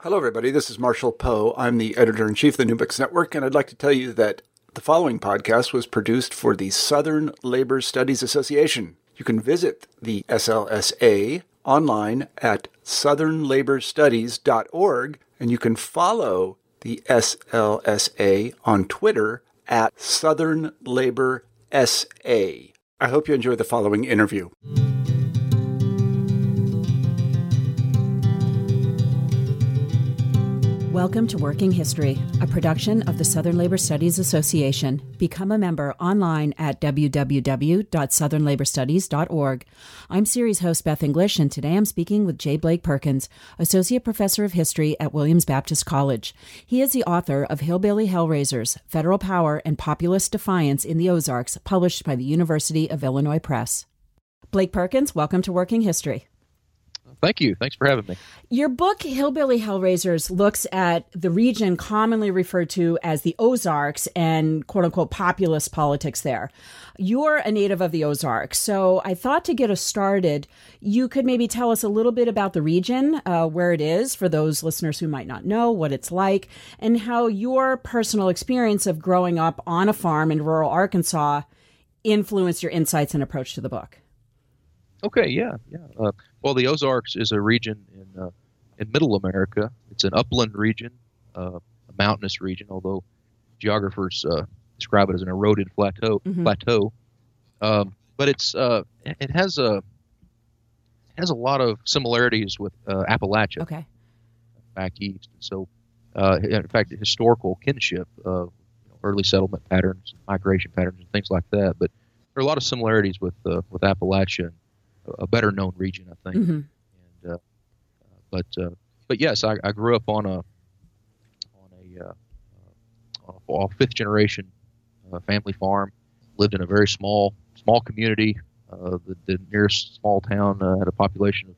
Hello, everybody. This is Marshall Poe. I'm the editor in chief of the New Books Network, and I'd like to tell you that the following podcast was produced for the Southern Labor Studies Association. You can visit the SLSA online at southernlaborstudies.org, and you can follow the SLSA on Twitter at Southern Labor SA. I hope you enjoy the following interview. Welcome to Working History, a production of the Southern Labor Studies Association. Become a member online at www.southernlaborstudies.org. I'm series host Beth English, and today I'm speaking with J. Blake Perkins, Associate Professor of History at Williams Baptist College. He is the author of Hillbilly Hellraisers Federal Power and Populist Defiance in the Ozarks, published by the University of Illinois Press. Blake Perkins, welcome to Working History. Thank you. Thanks for having me. Your book, Hillbilly Hellraisers, looks at the region commonly referred to as the Ozarks and quote unquote populist politics there. You're a native of the Ozarks, so I thought to get us started, you could maybe tell us a little bit about the region, uh, where it is for those listeners who might not know what it's like, and how your personal experience of growing up on a farm in rural Arkansas influenced your insights and approach to the book. Okay, yeah, yeah. Uh, well, the Ozarks is a region in uh, in Middle America. It's an upland region, uh, a mountainous region, although geographers uh, describe it as an eroded plateau. Mhm. Plateau, um, but it's uh, it has a it has a lot of similarities with uh, Appalachia Okay. back east. So, uh, in fact, historical kinship of you know, early settlement patterns, migration patterns, and things like that. But there are a lot of similarities with uh, with Appalachia, a- better known region, I think. hmm And uh, but uh, but yes, I, I grew up on a on a, uh, uh, on a fifth generation uh, family farm. Lived in a very small small community. Uh, the, the nearest small town uh, had a population of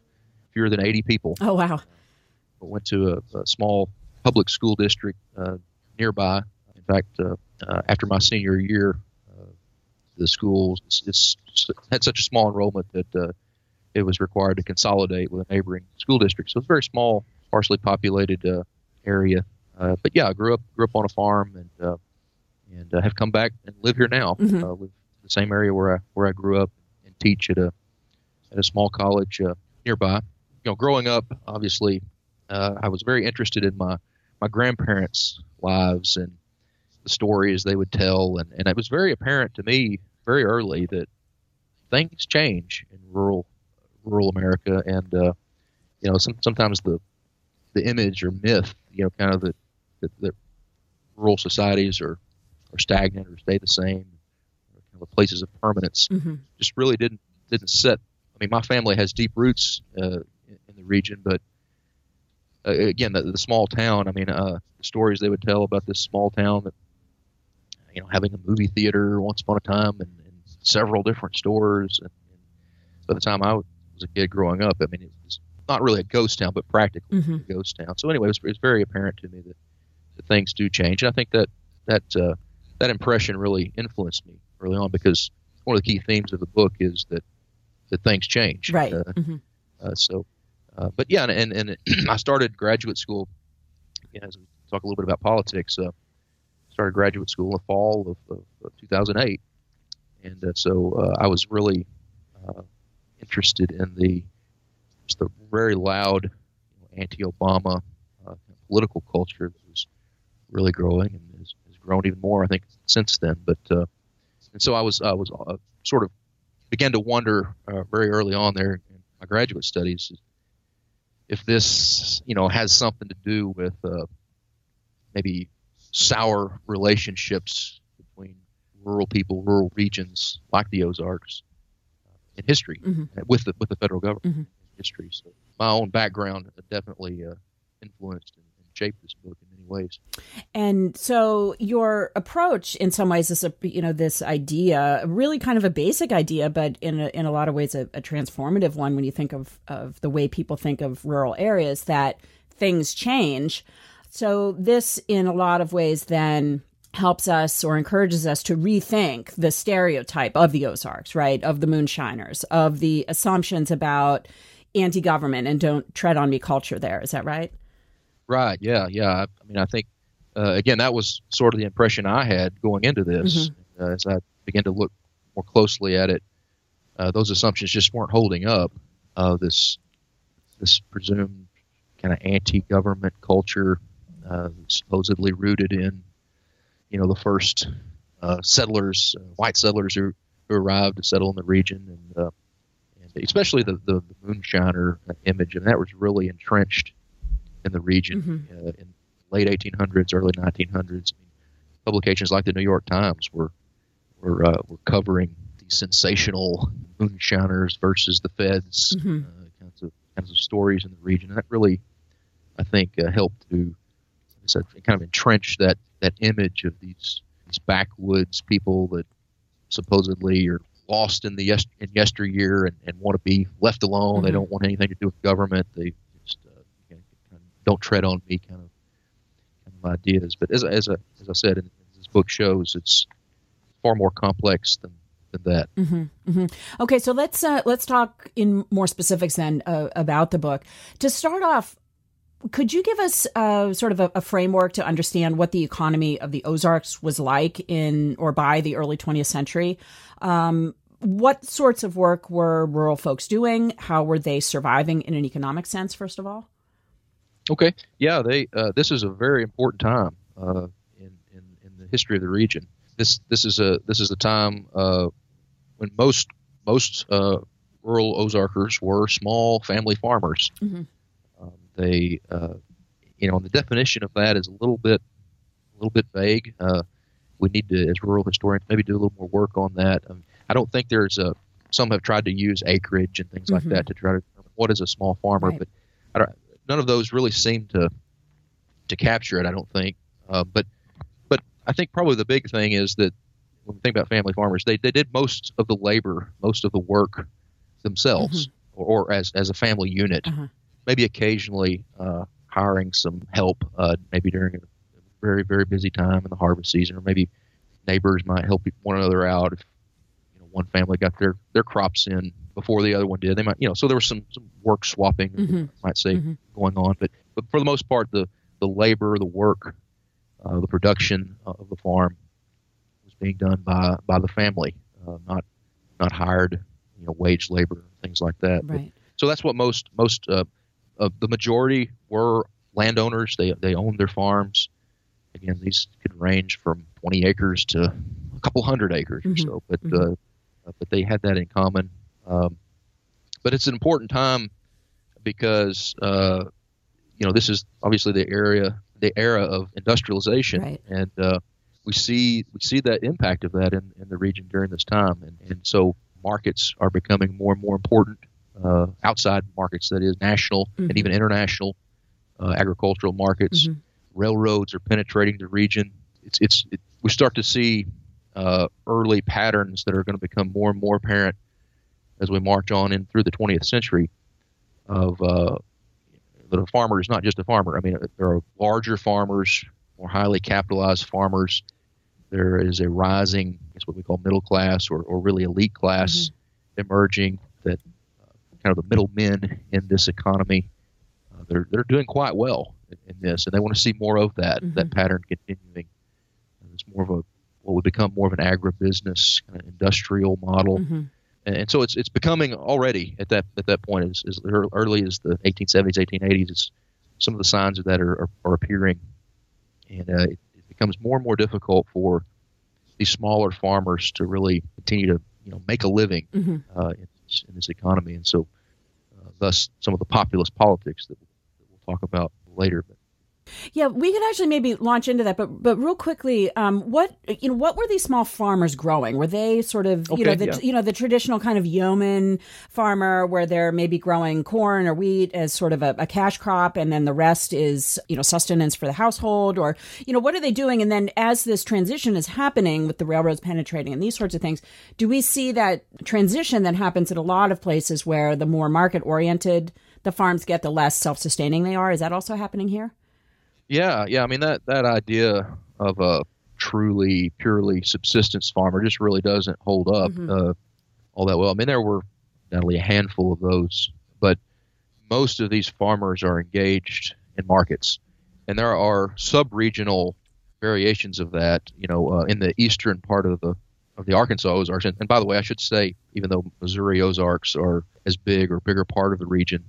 fewer than 80 people Oh, wow. went to a, a small public school district uh, nearby. In fact, uh, uh, after my senior year, the schools. s- s- had such a small enrollment that uh, it was required to consolidate with a neighboring school district. So it's a very small, sparsely populated uh, area. Uh, but yeah, I grew up grew up on a farm and uh, and uh, have come back and live here now. Mhm. Uh, live in the same area where I where I grew up and teach at a at a small college uh, nearby. You know, growing up, obviously, uh, I was very interested in my my grandparents' lives and the stories they would tell, and, and it was very apparent to me very early that things change in rural rural America, and uh, you know, some, sometimes the the image or myth, you know, kind of that that, rural societies are are stagnant or stay the same, or kind of places of permanence, hmm just really didn't didn't set. I mean, my family has deep roots uh, in, in the region, but uh, again, the, the small town. I mean, uh, the stories they would tell about this small town that you know having a movie theater once upon a time and, and several different stores. And, and by the time I was a kid growing up, I mean, it was not really a ghost town, but practically hmm a ghost town. So anyway, it was, it was very apparent to me that, that things do change, and I think that that uh, that impression really influenced me early on because one of the key themes of the book is that that things change. Right. Uh, hmm uh, so, uh, but yeah, and and, and I started graduate school. Again, as we talk a little bit about politics, uh, started graduate school in the fall of, of, of 2008, and uh, so uh, I was really uh, interested in the just the very loud you know, anti-Obama uh, political culture that was really growing and has, has grown even more, I think, since then. But uh, and so I was I was uh, sort of began to wonder very early on there in my graduate studies if this you know has something to do with maybe sour relationships between rural people, rural regions like the Ozarks uh, in history Mhm. uh, with the with the federal government Mhm. in history. So my own background definitely uh, influenced and, and shaped this book in many ways. And so your approach, in some ways, is a you know this idea, really kind of a basic idea, but in a, in a lot of ways, a, a transformative one when you think of of the way people think of rural areas that things change. So this, in a lot of ways, then helps us or encourages us to rethink the stereotype of the Ozarks, right? Of the moonshiners, of the assumptions about anti government and don't tread on me culture there. Is that right? Right. Yeah. Yeah. I, mean, I think, uh, again, that was sort of the impression I had going into this. Mm-hmm. Uh, as I began to look more closely at it, uh, those assumptions just weren't holding up. Uh, this, this presumed kind of anti-government culture, uh, supposedly rooted in you know the first uh, settlers, uh, white settlers who, who arrived to settle in the region, and, uh, and especially the, the, the moonshiner image, and that was really entrenched in the region mm-hmm. Uh, in late 1800s, early 1900s. publications like the New York Times were were uh, were covering these sensational moonshiners versus the feds mm-hmm. Uh, kinds of kinds of stories in the region, and that really, I think, helped to so kind of entrench that that image of these these backwoods people that supposedly are lost in the yes, in yesteryear and, and want to be left alone. Mm-hmm. They don't want anything to do with government. They just uh, kind of don't tread on me kind of, kind of ideas. But as as, a, as I said, and this book shows, it's far more complex than than that. Mm-hmm, mm-hmm. Okay, so let's uh, let's talk in more specifics then uh, about the book. To start off, could you give us uh, sort of a, a, framework to understand what the economy of the Ozarks was like in or by the early 20th century? Um, what sorts of work were rural folks doing? How were they surviving in an economic sense, first of all? Okay, yeah, they. Uh, this is a very important time uh, in, in, in the history of the region. This this is a this is a time uh, when most most uh, rural Ozarkers were small family farmers. Mm-hmm they, uh, you know, the definition of that is a little bit, a little bit vague. Uh, we need to, as rural historians, maybe do a little more work on that. Um, I don't think there's a. Some have tried to use acreage and things mm-hmm. like that to try to determine what is a small farmer, right. but none of those really seem to to capture it. I don't think. Uh, but but I think probably the big thing is that when we think about family farmers, they, they did most of the labor, most of the work themselves, mm-hmm. or, or, as as a family unit. Uh-huh maybe occasionally uh, hiring some help, uh, maybe during a very very busy time in the harvest season, or maybe neighbors might help one another out if you know one family got their their crops in before the other one did. They might you know so there was some, some work swapping, mm-hmm. might say, mm-hmm. going on, but but for the most part, the the labor, the work, uh, the production of the farm was being done by by the family, uh, not not hired you know wage labor things like that. Right. But, so that's what most most uh, uh, the majority were landowners. They they owned their farms. Again, these could range from 20 acres to a couple hundred acres mm-hmm. or so, but mm-hmm. uh, but they had that in common. Um, but it's an important time because uh, you know this is obviously the area the era of industrialization, right. and uh, we see we see that impact of that in, in the region during this time, and, and so markets are becoming more and more important uh, outside markets, that is national mm-hmm. and even international uh, agricultural markets. Mm-hmm. Railroads are penetrating the region. It's it's it, we start to see uh, early patterns that are going to become more and more apparent as we march on in through the 20th century. Of uh, that a farmer is not just a farmer. I mean, there are larger farmers, more highly capitalized farmers. There is a rising, I guess what we call middle class or, or really elite class mm-hmm. emerging that kind of the middlemen in this economy. Uh, they're they're doing quite well in, in, this, and they want to see more of that mm-hmm. that pattern continuing. And it's more of a what would become more of an agribusiness kind of industrial model. Mm-hmm. And, and, so it's it's becoming already at that at that point as, as early as the 1870s, 1880s. It's, some of the signs of that are, are, are appearing, and uh, it, it, becomes more and more difficult for these smaller farmers to really continue to you know make a living mm-hmm. uh, in, in this economy, and so uh, thus some of the populist politics that, we'll talk about later. But Yeah, we could actually maybe launch into that, but but real quickly, um, what you know, what were these small farmers growing? Were they sort of Okay, you know the yeah. you know the traditional kind of yeoman farmer where they're maybe growing corn or wheat as sort of a, a cash crop, and then the rest is you know sustenance for the household, or you know what are they doing? And then as this transition is happening with the railroads penetrating and these sorts of things, do we see that transition that happens in a lot of places where the more market oriented the farms get, the less self sustaining they are? Is that also happening here? Yeah, yeah. I mean that that idea of a truly purely subsistence farmer just really doesn't hold up uh, all that well. I mean there were not only a handful of those, but most of these farmers are engaged in markets, and there are sub-regional variations of that. You know, uh, in the eastern part of the of the Arkansas Ozarks, and, and by the way, I should say, even though Missouri Ozarks are as big or bigger part of the region,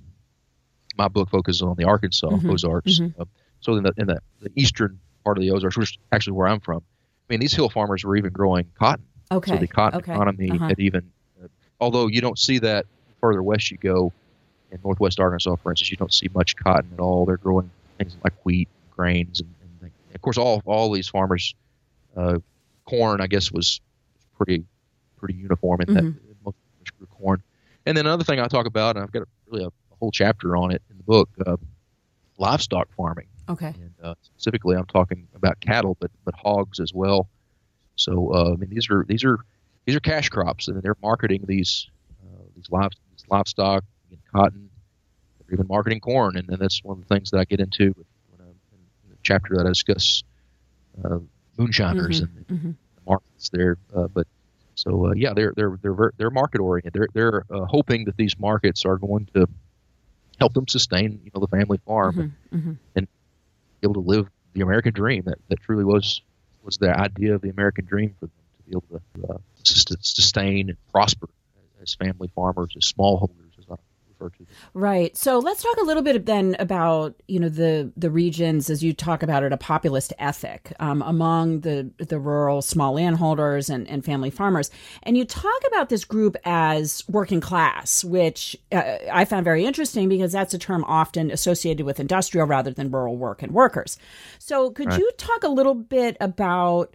my book focuses on the Arkansas Ozarks. Uh, so in the in the, the eastern part of the Ozarks, which is actually where I'm from, I mean these hill farmers were even growing cotton. Okay. So the cotton okay. economy Uh-huh. had even, uh, although you don't see that further west you go, in northwest Arkansas, for instance, you don't see much cotton at all. They're growing things like wheat, grains, and, and things. of course all all these farmers, uh, corn I guess was pretty pretty uniform in that Mm-hmm. most farmers grew corn. And then another thing I talk about, and I've got a, really a, a whole chapter on it in the book, uh, livestock farming Okay. and uh, specifically I'm talking about cattle, but but hogs as well. So uh, I mean these are these are these are cash crops, and they're marketing these uh, these, live, these livestock and cotton. They're even marketing corn, and, and that's one of the things that I get into when I, in the chapter that I discuss uh, moonshiners and mhm. the markets there. Uh, but so uh, yeah, they're they're they're ver- they're market oriented. They're they're uh, hoping that these markets are going to help them sustain you know the family farm Mhm. Be able to live the American dream that, that truly was was the idea of the American dream for them to be able to uh, sustain and prosper as family farmers, as smallholders, refer to them. Right. So let's talk a little bit then about you know the the regions as you talk about it a populist ethic um, among the the rural small landholders and, and family farmers, and you talk about this group as working class, which uh, I found very interesting because that's a term often associated with industrial rather than rural work and workers. So could you talk a little bit about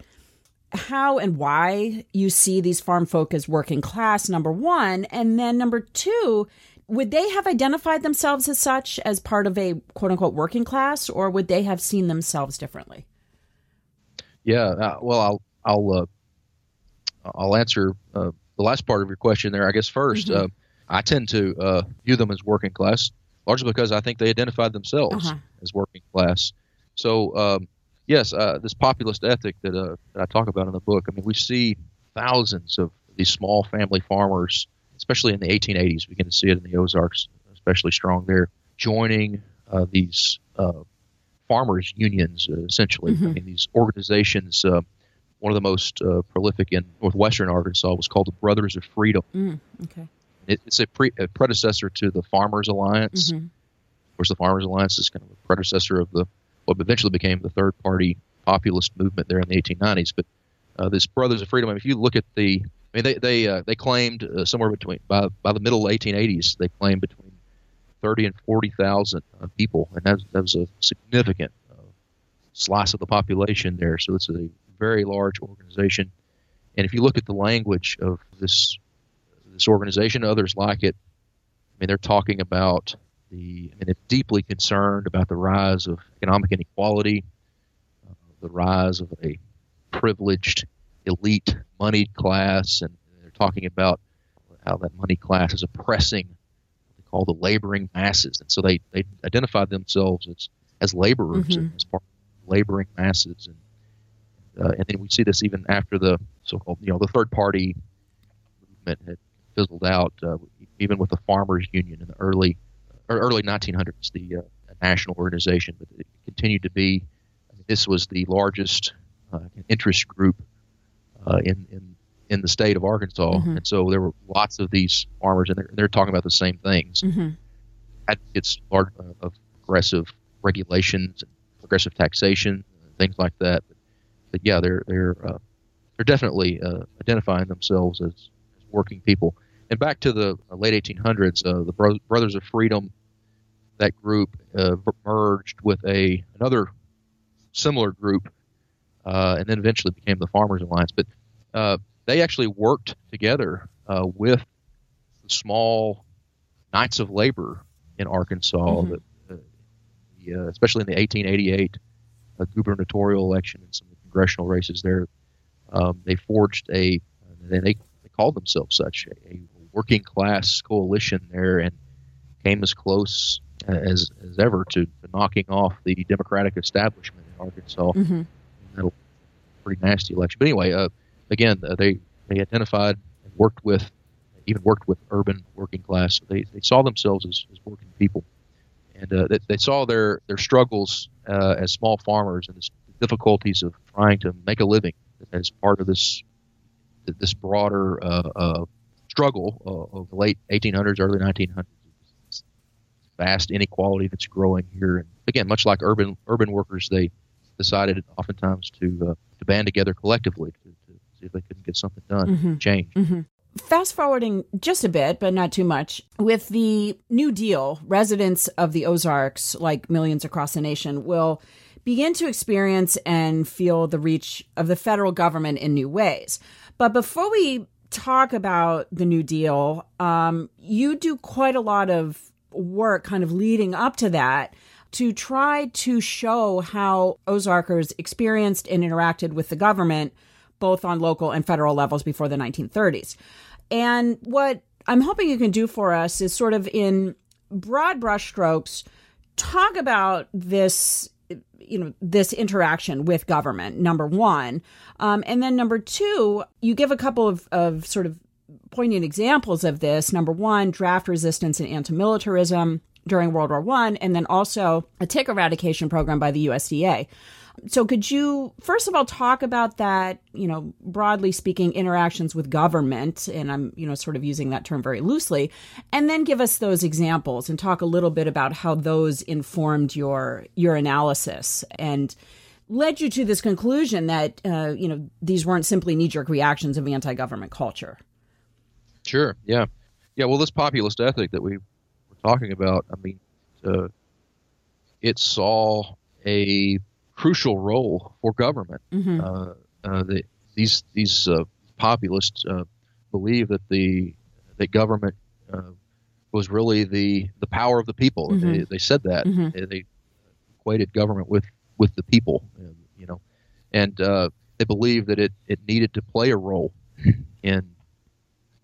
how and why you see these farm folk as working class, number one. And then number two, would they have identified themselves as such as part of a quote unquote working class, or would they have seen themselves differently? Yeah. Uh, well, I'll I'll uh, I'll answer uh, the last part of your question there. I guess 1st Uh, I tend to uh, view them as working class, largely because I think they identified themselves Uh-huh. as working class. So um, yes, uh, this populist ethic that, uh, that I talk about in the book. I mean, we see thousands of these small family farmers, especially in the 1880s. We can see it in the Ozarks, especially strong there, joining uh, these uh, farmers unions. Uh, essentially, I mean, these organizations. Uh, one of the most uh, prolific in northwestern Arkansas was called the Brothers of Freedom. Mm, okay. It, it's a, pre, a predecessor to the Farmers Alliance. Mhm. Of course, the Farmers Alliance is kind of a predecessor of the what eventually became the third party populist movement there in the 1890s. But uh, this Brothers of Freedom, I mean, if you look at the, I mean, they they uh, they claimed uh, somewhere between by by the middle 1880s, they claimed between 30 and 40 thousand uh, people, and that, that was a significant uh, slice of the population there. So it's a very large organization. And if you look at the language of this this organization, others like it, I mean, they're talking about the, I mean, they're deeply concerned about the rise of economic inequality, uh, the rise of a privileged, elite, moneyed class, and they're talking about how that money class is oppressing what they call the laboring masses, and so they they identify themselves as as laborers and as part of the laboring masses, and uh, and then we see this even after the so-called you know the third party movement had fizzled out, uh, even with the farmers union in the early or early 1900s, the uh, national organization, but it continued to be. I mean, this was the largest uh, interest group uh, in in in the state of Arkansas, and so there were lots of these farmers, and they're, they're talking about the same things. Mhm. Advocates large, uh, of progressive regulations, and progressive taxation, things like that. But, but yeah, they're they're uh, they're definitely uh, identifying themselves as, as working people. And back to the uh, late 1800s, uh, the Bro- Brothers of Freedom that group uh, merged with a another similar group, uh, and then eventually became the Farmers Alliance. But uh, they actually worked together uh, with the small Knights of Labor in Arkansas, mm-hmm. that, uh, the, uh, especially in the 1888 gubernatorial election and some congressional races there. Um, they forged a, and they, they called themselves such, a, a working class coalition there, and came as close as, as ever to, to knocking off the Democratic establishment in Arkansas. Mm-hmm. That pretty nasty election. But anyway, uh, again, uh, they they identified and worked with, even worked with urban working class. They, they saw themselves as, as working people, and uh, they, they, saw their their struggles uh, as small farmers and the difficulties of trying to make a living as part of this this broader uh, uh, struggle of the late 1800s, early 1900s vast inequality that's growing here. And again, much like urban urban workers, they decided oftentimes to uh, to band together collectively to, to, see if they couldn't get something done, mm-hmm. change. Mm-hmm. Fast forwarding just a bit, but not too much, with the New Deal, residents of the Ozarks, like millions across the nation, will begin to experience and feel the reach of the federal government in new ways. But before we talk about the New Deal, um, you do quite a lot of work kind of leading up to that to try to show how Ozarkers experienced and interacted with the government, both on local and federal levels before the 1930s. And what I'm hoping you can do for us is sort of in broad brushstrokes talk about this you know this interaction with government number one um, and then number two you give a couple of, of sort of poignant examples of this. Number one, draft resistance and anti-militarism during World War One, and then also a tick eradication program by the USDA. So, could you first of all talk about that? You know, broadly speaking, interactions with government, and I'm you know sort of using that term very loosely, and then give us those examples and talk a little bit about how those informed your your analysis and led you to this conclusion that uh, you know these weren't simply knee jerk reactions of anti government culture. Sure. Yeah. Yeah. Well, this populist ethic that we talking about, I mean, uh, it saw a crucial role for government. Mm-hmm. Uh, uh, the, these these uh, populists uh, believe that the that government uh, was really the the power of the people. Mm-hmm. They, they said that mm-hmm. they, they, equated government with with the people, you know, and they believed that it it needed to play a role in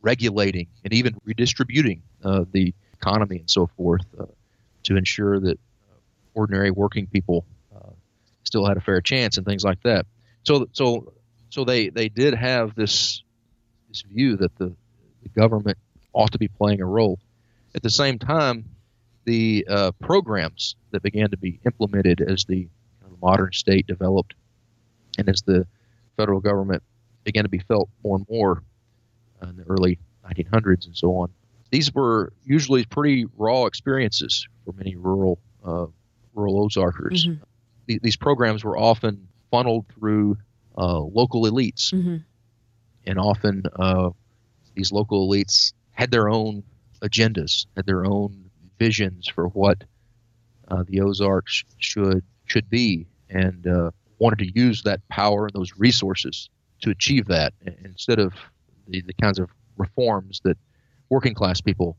regulating and even redistributing uh, the economy and so forth uh, to ensure that uh, ordinary working people uh, still had a fair chance and things like that. So, so, so they, they did have this this view that the, the government ought to be playing a role. At the same time, the uh, programs that began to be implemented as the modern state developed and as the federal government began to be felt more and more in the early 1900s and so on. These were usually pretty raw experiences for many rural uh, rural Ozarkers. Mm-hmm. The, these programs were often funneled through uh, local elites, mm-hmm. and often uh, these local elites had their own agendas, had their own visions for what uh, the Ozarks should should be, and uh, wanted to use that power and those resources to achieve that instead of the, the kinds of reforms that working class people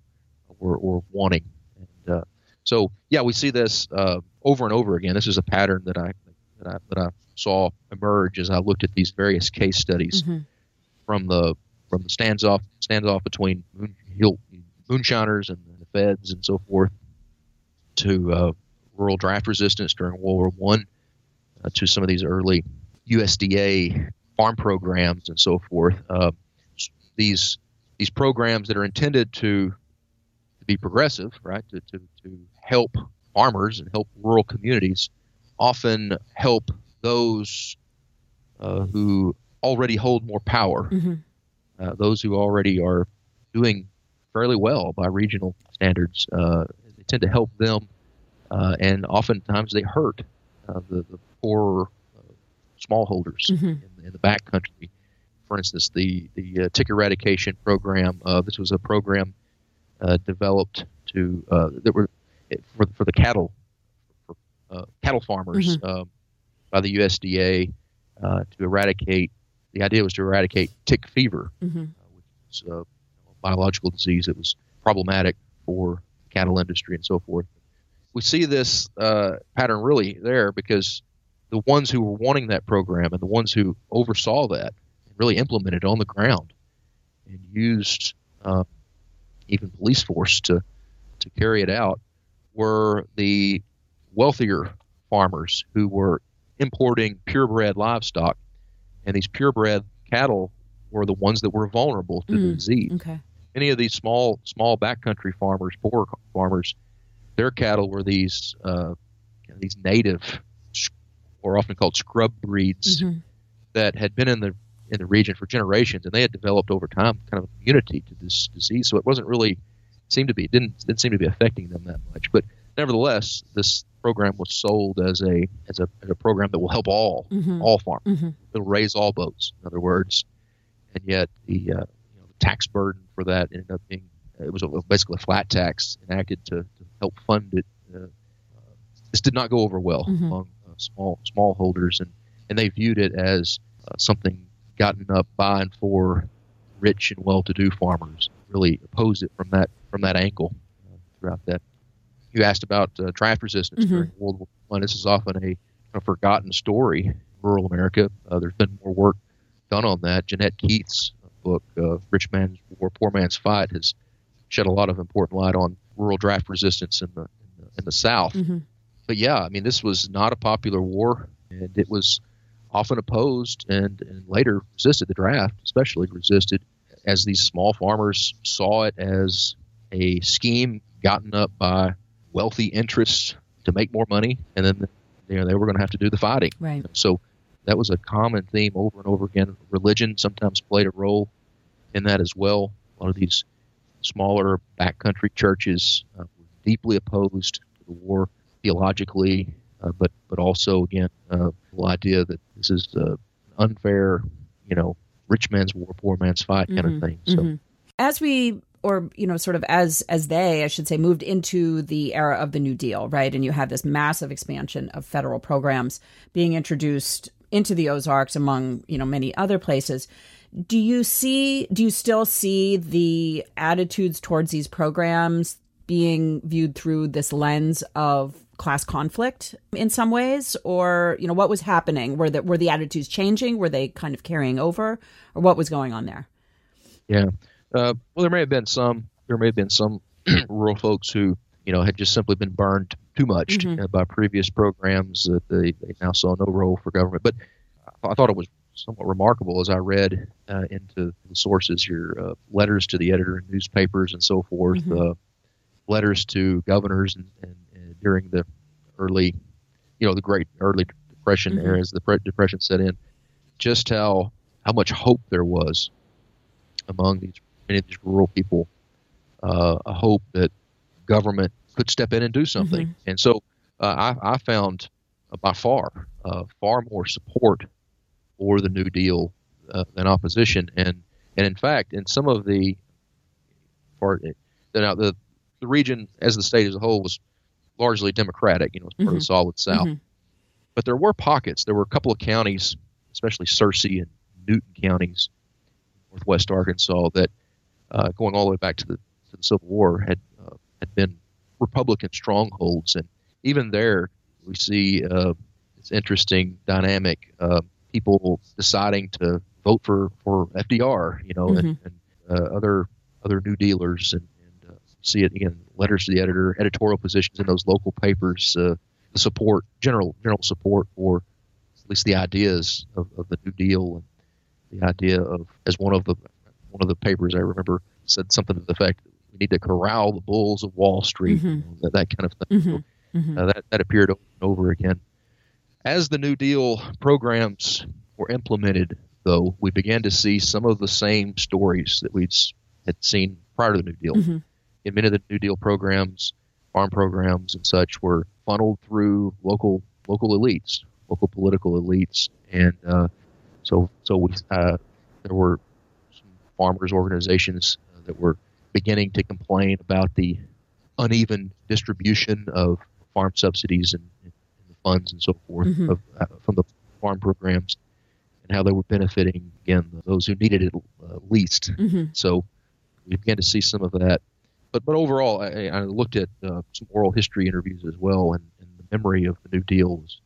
were, were wanting. And uh, so, yeah, we see this uh, over and over again. This is a pattern that I that I, that I saw emerge as I looked at these various case studies mm-hmm. from the from the standoff standoff between moon, moonshiners and the feds and so forth to uh, rural draft resistance during World War One uh, to some of these early USDA farm programs and so forth. Uh, these these programs that are intended to, to be progressive, right, to, to, to help farmers and help rural communities, often help those uh, who already hold more power, mm-hmm. uh, those who already are doing fairly well by regional standards. Uh, they tend to help them, uh, and oftentimes they hurt uh, the, the poorer uh, smallholders mm-hmm. in, in the back country for instance, the the uh, tick eradication program. Uh, this was a program uh, developed to uh, that were for for the cattle for, uh, cattle farmers mm-hmm. um, by the USDA uh, to eradicate. The idea was to eradicate tick fever, mm-hmm. Uh, which is a biological disease that was problematic for the cattle industry and so forth. We see this uh, pattern really there because the ones who were wanting that program and the ones who oversaw that really implemented on the ground and used uh, even police force to to carry it out were the wealthier farmers who were importing purebred livestock, and these purebred cattle were the ones that were vulnerable to mm, the disease. Okay. Any of these small small backcountry farmers, poor farmers, their cattle were these uh, these native or often called scrub breeds mm-hmm. that had been in the in the region for generations, and they had developed over time kind of immunity to this disease. So it wasn't really seemed to be didn't didn't seem to be affecting them that much. But nevertheless, this program was sold as a as a, as a program that will help all mm-hmm. all farmers. Mm-hmm. It'll raise all boats, in other words. And yet the, uh, you know, the tax burden for that ended up being it was a, basically a flat tax enacted to, to help fund it. Uh, this did not go over well mm-hmm. among uh, small small holders, and, and they viewed it as uh, something gotten up by and for rich and well-to-do farmers. Really opposed it from that from that angle uh, throughout that. You asked about uh, draft resistance mm-hmm. during World War One. This is often a, a, forgotten story in rural America. Uh, there's been more work done on that. Jeanette Keith's book, uh, "Rich Man's War, Poor Man's Fight," has shed a lot of important light on rural draft resistance in the in the, in the South. Mm-hmm. But yeah, I mean, this was not a popular war, and it was often opposed and, and later resisted the draft, especially resisted as these small farmers saw it as a scheme gotten up by wealthy interests to make more money, and then you know they were going to have to do the fighting. Right. So that was a common theme over and over again. Religion sometimes played a role in that as well. A lot of these smaller backcountry churches uh, were deeply opposed to the war theologically, uh, but but also again uh, the idea that this is uh, unfair, you know, rich man's war, poor man's fight kind mm-hmm. of thing. So. Mm-hmm. As we or you know sort of as as they i should say moved into the era of the new deal right and you have this massive expansion of federal programs being introduced into the ozarks among you know many other places do you see do you still see the attitudes towards these programs being viewed through this lens of class conflict in some ways or you know what was happening were the were the attitudes changing were they kind of carrying over or what was going on there yeah uh, well, there may have been some. There may have been some rural folks who, you know, had just simply been burned too much mm-hmm. by previous programs that they, they now saw no role for government. But I thought it was somewhat remarkable as I read uh, into the sources here, uh, letters to the editor in newspapers and so forth, mm-hmm. uh, letters to governors and, and, and, during the early, you know, the great early depression mm-hmm. era as the depression set in, just how how much hope there was among these many of these rural people uh, a hope that government could step in and do something. Mm-hmm. And so uh, I, I, found uh, by far uh, far more support for the New Deal uh, than opposition. And and in fact, in some of the part now the the region as the state as a whole was largely Democratic. You know, it's part mm-hmm. of the. Solid South. Mm-hmm. But there were pockets. There were a couple of counties, especially Searcy and Newton counties, northwest Arkansas, that uh, going all the way back to the, to the Civil War, had uh, had been Republican strongholds, and even there we see uh, this interesting dynamic: uh, people deciding to vote for for FDR, you know, mm-hmm. and, and uh, other other New Dealers, and, see it again letters to the editor, editorial positions in those local papers, the support, general general support for at least the ideas of, of the New Deal and the idea of as one of the one of the papers I remember said something to the effect that we need to corral the bulls of Wall Street, mm-hmm. you know, that, that, kind of thing. Mm-hmm. So, mm-hmm. uh, that, that appeared over and over again. As the New Deal programs were implemented, though, we began to see some of the same stories that we'd had seen prior to the New Deal. Mm-hmm. In many of the New Deal programs, farm programs and such were funneled through local local elites, local political elites, and uh, so so we uh, there were some farmers organizations uh, that were beginning to complain about the uneven distribution of farm subsidies and, and the funds and so forth Mhm. of, uh, from the farm programs, and how they were benefiting again those who needed it uh, least. hmm So we began to see some of that. But but overall, I, I looked at uh, some oral history interviews as well, and, and the memory of the New Deal was,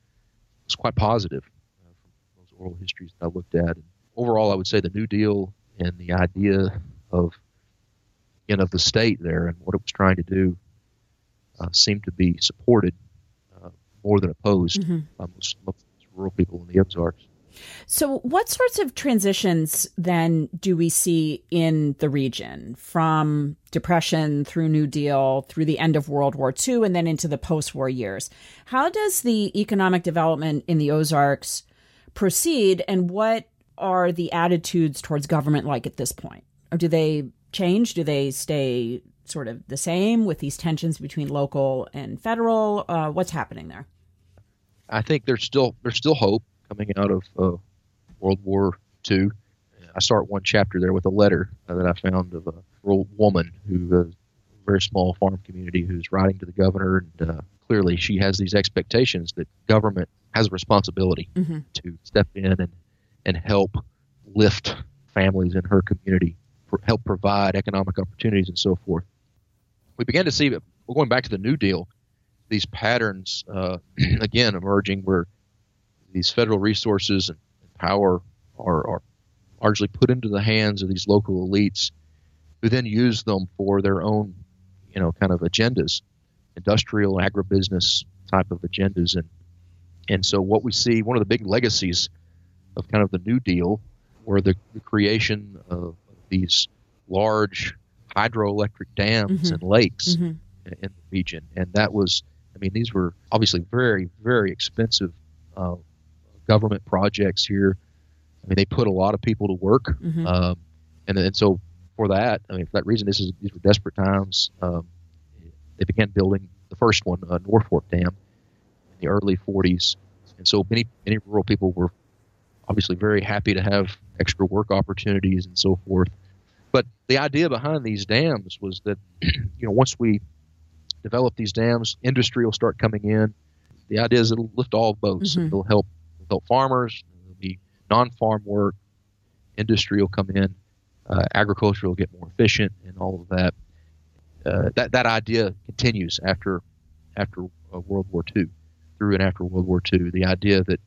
was quite positive uh, from those oral histories that I looked at. And overall, I would say the New Deal and the idea of again of the state there and what it was trying to do uh, seemed to be supported uh, more than opposed hmm by most, most rural people in the Ozarks. So, what sorts of transitions then do we see in the region from Depression through New Deal through the end of World War II and then into the post war years? How does the economic development in the Ozarks proceed, and what are the attitudes towards government like at this point? Or do they change? Do they stay sort of the same with these tensions between local and federal? Uh, what's happening there? I think there's still there's still hope coming out of uh, World War II. I start one chapter there with a letter uh, that I found of a rural woman who uh, a very small farm community who's writing to the governor, and uh, clearly she has these expectations that government has a responsibility Mhm. to step in and and help lift families in her community, for, help provide economic opportunities and so forth. We began to see that we're going back to the New Deal these patterns uh, again emerging where these federal resources and power are, are largely put into the hands of these local elites who then use them for their own you know kind of agendas industrial agribusiness type of agendas. And and so what we see one of the big legacies of kind of the new deal were the, the creation of these large hydroelectric dams Mhm. and lakes hmm in the region, and that was, I mean, these were obviously very, very expensive uh, government projects here. I mean, they put a lot of people to work, hmm um, and and so for that, I mean, for that reason, this is these were desperate times. Um, they began building the first one, uh, Norfork Dam, in the early 40s, and so many many rural people were obviously very happy to have extra work opportunities and so forth. But the idea behind these dams was that, you know, once we develop these dams, industry will start coming in. The idea is it'll lift all boats. Mhm. It'll help help farmers. It'll be non-farm work. Industry will come in. Uh, agriculture will get more efficient, and all of that. Uh, that that idea continues after after uh, World War II, through and after World War II. The idea that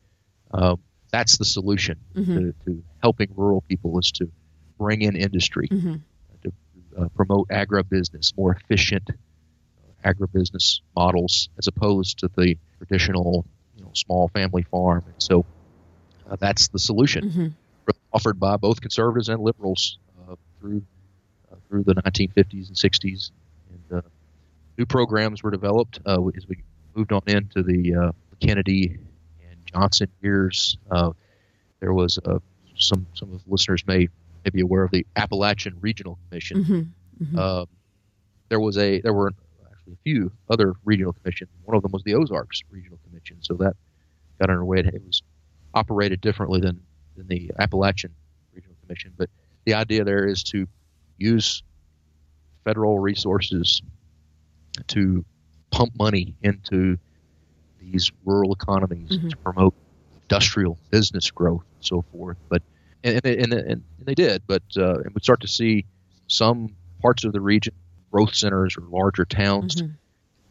um, that's the solution hmm to, to helping rural people is to bring in industry, hmm to uh, promote agribusiness, more efficient uh, agribusiness models as opposed to the traditional, small family farm. And so uh, that's the solution hmm offered by both conservatives and liberals uh, through uh, through the 1950s and 60s. And uh, new programs were developed uh, as we moved on into the uh, Kennedy and Johnson years. Uh, there was uh, some some of the listeners may, may be aware of the Appalachian Regional Commission. hmm Mhm. Um, there was a there were actually a few other regional commissions. One of them was the Ozarks Regional Commission. So that got underway. It was operated differently than than the Appalachian Regional Commission. But the idea there is to use federal resources to pump money into these rural economies Mhm. to promote industrial business growth and so forth. But and and, and, and they did, but uh, and we start to see some parts of the region, growth centers or larger towns, Mhm.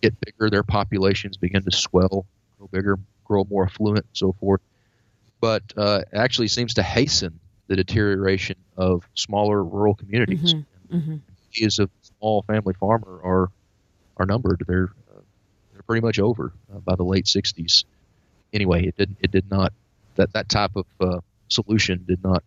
get bigger. Their populations begin to swell, grow bigger, grow more affluent, and so forth. But uh, actually seems to hasten the deterioration of smaller rural communities. Mhm. Mhm. Days of small family farmer are are numbered. They're uh, they're pretty much over uh, by the late '60s. Anyway, it did it did not that that type of uh, solution did not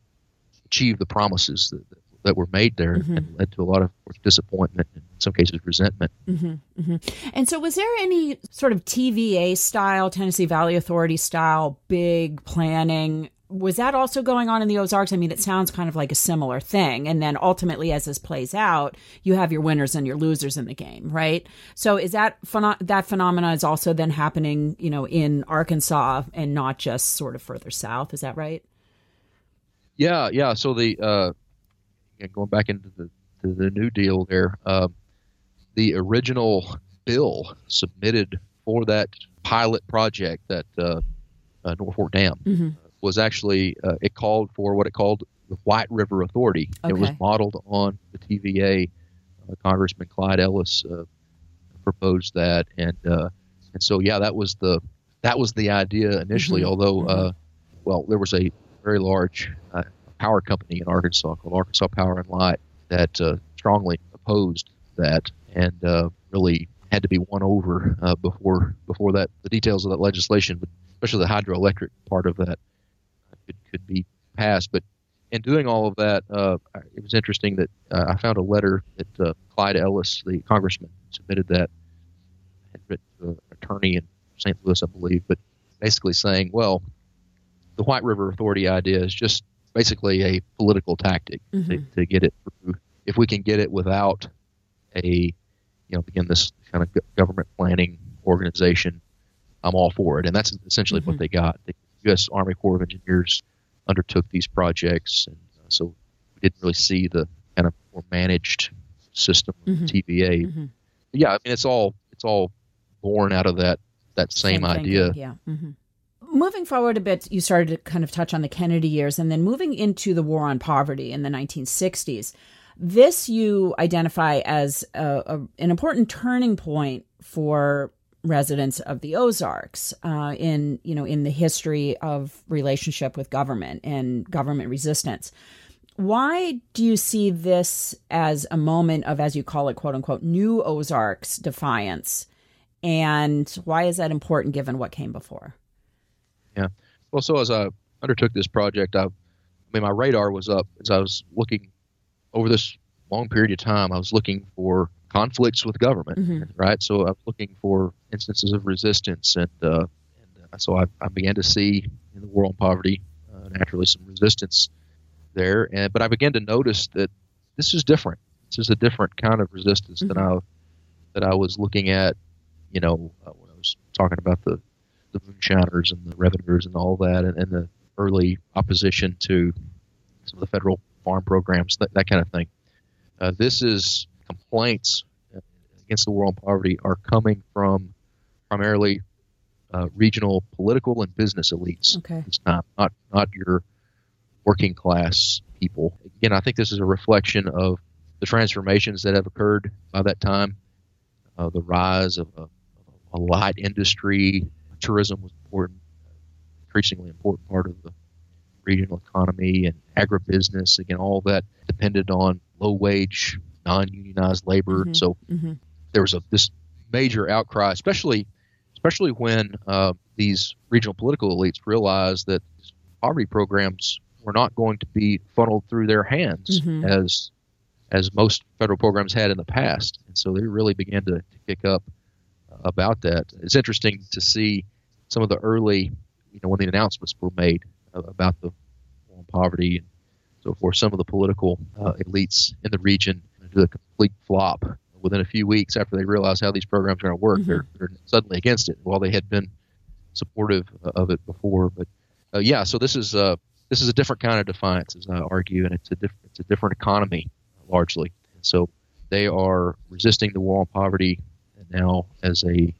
achieve the promises that, that were made there Mhm. and led to a lot of disappointment and in some cases resentment. hmm hmm And so, was there any sort of TVA style, Tennessee Valley Authority style, big planning? Was that also going on in the Ozarks? I mean, it sounds kind of like a similar thing. And then ultimately, as this plays out, you have your winners and your losers in the game, right? So, is that pheno- that phenomena is also then happening, you know, in Arkansas and not just sort of further south? Is that right? Yeah, yeah. So the uh, again, going back into the to the New Deal there, um, the original bill submitted for that pilot project, that uh, uh, Norfork Dam, Mm-hmm. was actually uh, it called for what it called the White River Authority. It was modeled on the TVA. Uh, Congressman Clyde Ellis uh, proposed that, and uh, and so yeah, that was the that was the idea initially. Mhm. Although, Mhm. uh, well, there was a very large uh, power company in Arkansas called Arkansas Power and Light that uh, strongly opposed that, and uh, really had to be won over uh, before before that the details of that legislation, especially the hydroelectric part of that, uh, could could be passed. But in doing all of that, uh, it was interesting that uh, I found a letter that Clyde Ellis, the congressman, submitted that had written to an attorney in St. Louis, I believe, but basically saying, well, the White River Authority idea is just basically a political tactic to, Mhm. to get it through. If we can get it without a, you know, again, this kind of government planning organization, I'm all for it. And that's essentially Mhm. what they got. The U.S. Army Corps of Engineers undertook these projects, and uh, so we didn't really see the kind of more managed system of Mhm. TVA. Mhm. Yeah, I mean, it's all it's all born out of that that same, thinking, idea. Yeah. Moving forward a bit, you started to kind of touch on the Kennedy years, and then moving into the war on poverty in the 1960s. This you identify as a, a, an important turning point for residents of the Ozarks uh, in you know in the history of relationship with government and government resistance. Why do you see this as a moment of, as you call it, quote unquote, new Ozarks defiance? And why is that important given what came before? Well, so as I undertook this project, I, I mean, my radar was up as I was looking over this long period of time. I was looking for conflicts with government, Mhm. right? So I was looking for instances of resistance, and, uh, and uh, so I, I began to see in the war on poverty uh, naturally some resistance there. And but I began to notice that this is different. This is a different kind of resistance than I that I was looking at. You know, uh, when I was talking about the the moonshiners and the revenuers and all that, and, and the early opposition to some of the federal farm programs, that, that kind of thing. Uh, this is complaints against the war on poverty are coming from primarily uh, regional political and business elites Okay. this time, not not your working class people. Again, I think this is a reflection of the transformations that have occurred by that time, uh, the rise of a, a light industry, tourism was important, increasingly important part of the regional economy and agribusiness. Again, all that depended on low wage, non unionized labor. Mhm. So hmm there was a this major outcry, especially especially when uh, these regional political elites realized that poverty programs were not going to be funneled through their hands Mhm. as as most federal programs had in the past, and so they really began to, to kick up about that. It's interesting to see some of the early, you know, when the announcements were made uh, about the war on poverty and so forth. Some of the political uh, elites in the region did a complete flop within a few weeks after they realized how these programs are going to work. Mhm. They're, they're suddenly against it while they had been supportive of it before. But uh, yeah, so this is uh, this is a different kind of defiance, as I argue, and it's a diff- it's a different economy largely. So they are resisting the war on poverty now as a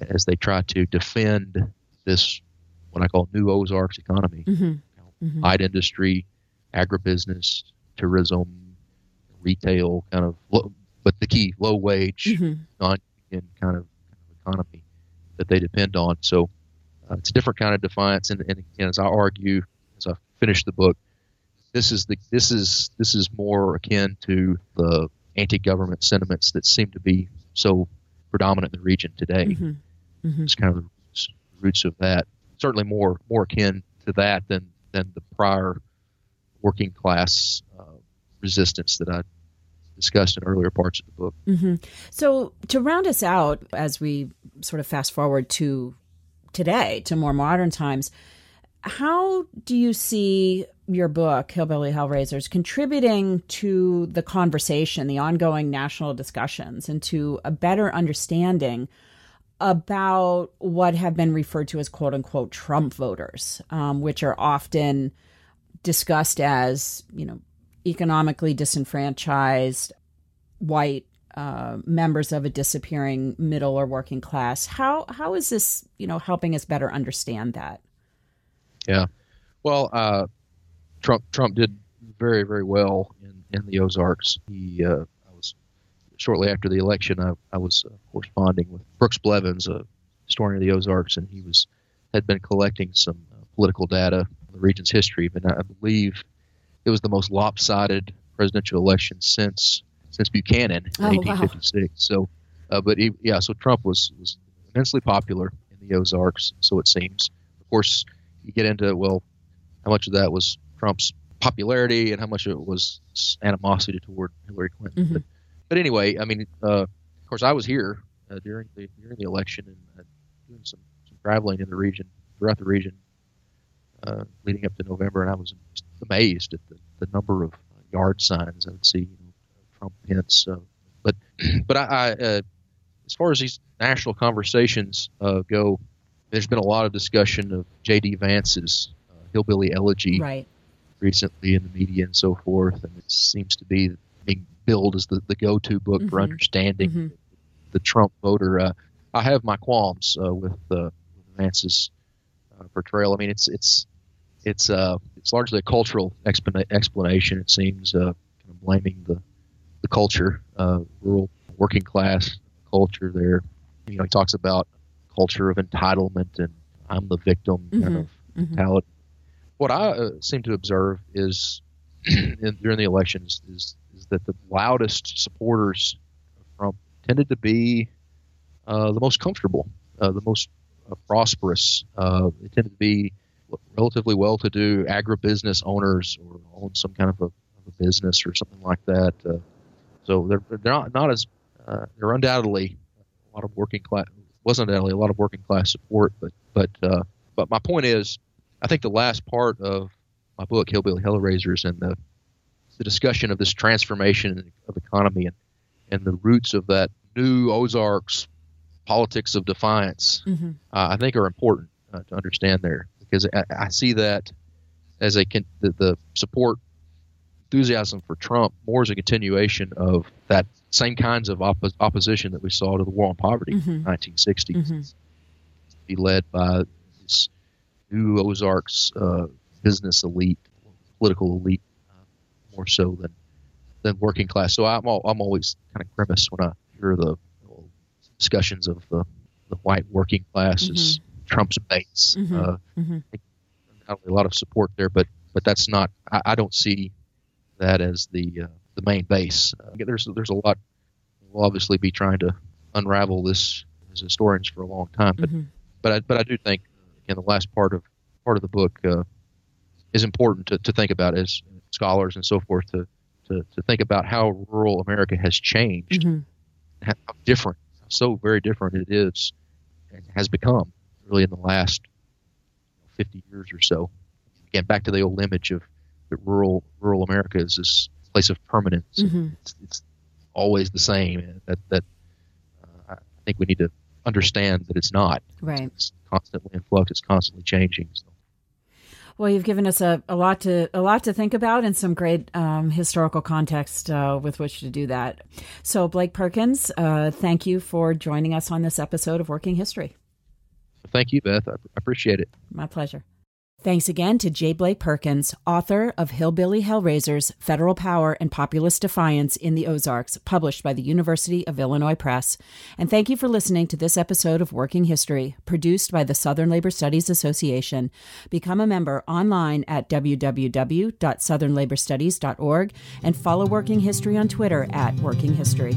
as they try to defend this what I call new Ozarks economy, hmm hmm light industry, agribusiness, tourism, retail, kind of, low, but the key low wage, hmm non-union kind of, kind of economy that they depend on. So uh, it's a different kind of defiance. And, and again, as I argue, as I finish the book, this is the this is this is more akin to the anti-government sentiments that seem to be so predominant in the region today. hmm hmm It's kind of the roots, roots of that. Certainly more more akin to that than than the prior working class uh, resistance that I discussed in earlier parts of the book. hmm So to round us out, as we sort of fast forward to today, to more modern times, how do you see your book, Hillbilly Hellraisers, contributing to the conversation, the ongoing national discussions, and to a better understanding about what have been referred to as quote unquote Trump voters, um, which are often discussed as, you know, economically disenfranchised white uh, members of a disappearing middle or working class. How how is this you know helping us better understand that? Yeah, well, uh, Trump Trump did very very well in, in the Ozarks. He uh, I was shortly after the election. I, I was uh, corresponding with Brooks Blevins, a historian of the Ozarks, and he was had been collecting some uh, political data on the region's history. But I believe it was the most lopsided presidential election since since Buchanan in oh, 1856. Wow. So, uh, but he, yeah, so Trump was was immensely popular in the Ozarks, so it seems. Of course, you get into well, how much of that was Trump's popularity and how much of it was animosity toward Hillary Clinton. Mm-hmm. But, but, anyway, I mean, uh, of course, I was here uh, during the during the election and uh, doing some, some traveling in the region throughout the region uh, leading up to November, and I was amazed at the, the number of yard signs I would see, you know, Trump, Pence. Uh, but but I, I uh, as far as these national conversations uh, go, there's been a lot of discussion of J.D. Vance's uh, hillbilly elegy right. recently in the media and so forth, and it seems to be being billed as the, the go-to book mm-hmm. for understanding mm-hmm. the Trump voter. Uh, I have my qualms uh, with, with Vance's portrayal. I mean, it's it's it's uh, it's largely a cultural explanation. It seems uh, kind of blaming the the culture, uh, rural working class culture. There, you know, he talks about culture of entitlement and I'm the victim mm-hmm. kind of mm-hmm. mentality. What I uh, seem to observe is in, during the elections is, is that the loudest supporters of Trump tended to be uh, the most comfortable, uh, the most uh, prosperous. Uh, they tended to be relatively well-to-do agribusiness owners or own some kind of a, of a business or something like that. Uh, so they're they're not not as uh, they're undoubtedly a lot of working class was undoubtedly a lot of working class support, but but uh, but my point is, I think the last part of my book, Hillbilly Hellraisers, and the the discussion of this transformation of economy and and the roots of that new Ozarks politics of defiance, mm-hmm. uh, I think are important uh, to understand there because I, I see that as a the, the, support enthusiasm for Trump more as a continuation of that same kinds of oppo- opposition that we saw to the war on poverty mm-hmm. in the 1960s. Mm-hmm. Be led by this new Ozarks uh, business elite, political elite, uh, more so than than working class. So I'm all, I'm always kind of grimace when I hear the discussions of the, the white working class mm-hmm. Trump's base. Mm-hmm. Uh, mm-hmm. a lot of support there, but but that's not. I, I don't see that as the uh, the main base. Uh, there's there's a lot. We'll obviously be trying to unravel this as historians for a long time, but mm-hmm. but I, but I do think again the last part of part of the book uh, is important to, to think about as scholars and so forth to, to, to think about how rural America has changed, mm-hmm. how different, so very different it is and has become really in the last 50 years or so. Again, back to the old image of that rural rural America is this place of permanence. Mm-hmm. It's, it's, always the same. That that uh, I think we need to understand that it's not. Right. It's constantly in flux. It's constantly changing. So. Well, you've given us a, a lot to a lot to think about and some great um, historical context uh, with which to do that. So, Blake Perkins, uh, thank you for joining us on this episode of Working History. Thank you, Beth. I appreciate it. My pleasure. Thanks again to J. Blake Perkins, author of Hillbilly Hellraisers Federal Power and Populist Defiance in the Ozarks, published by the University of Illinois Press. And thank you for listening to this episode of Working History, produced by the Southern Labor Studies Association. Become a member online at www.southernlaborstudies.org and follow Working History on Twitter at Working History.